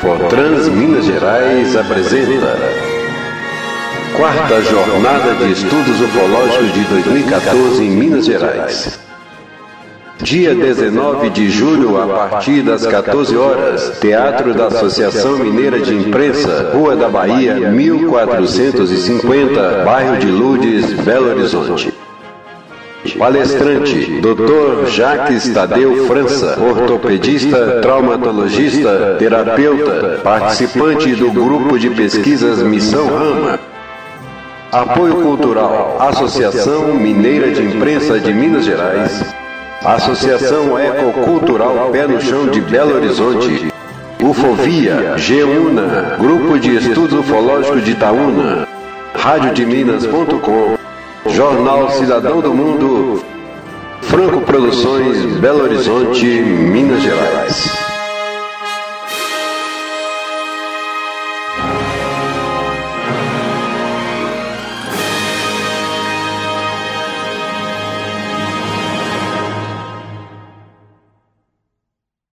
Fortrans Minas Gerais apresenta Quarta Jornada de Estudos Ufológicos de 2014 em Minas Gerais. Dia 19 de julho, a partir das 14 horas, Teatro da Associação Mineira de Imprensa, Rua da Bahia, 1450, bairro de Ludes, Belo Horizonte. Palestrante, Dr. Jacques Tadeu França, ortopedista, traumatologista, terapeuta, participante do grupo de pesquisas Missão Rama. Apoio Cultural, Associação Mineira de Imprensa de Minas Gerais, Associação Ecocultural Pé no Chão de Belo Horizonte, Ufovia, Geuna, Grupo de Estudos Ufológicos de Itaúna, radiodeminas.com, Jornal Cidadão do Mundo, Franco Produções, Belo Horizonte, Minas Gerais.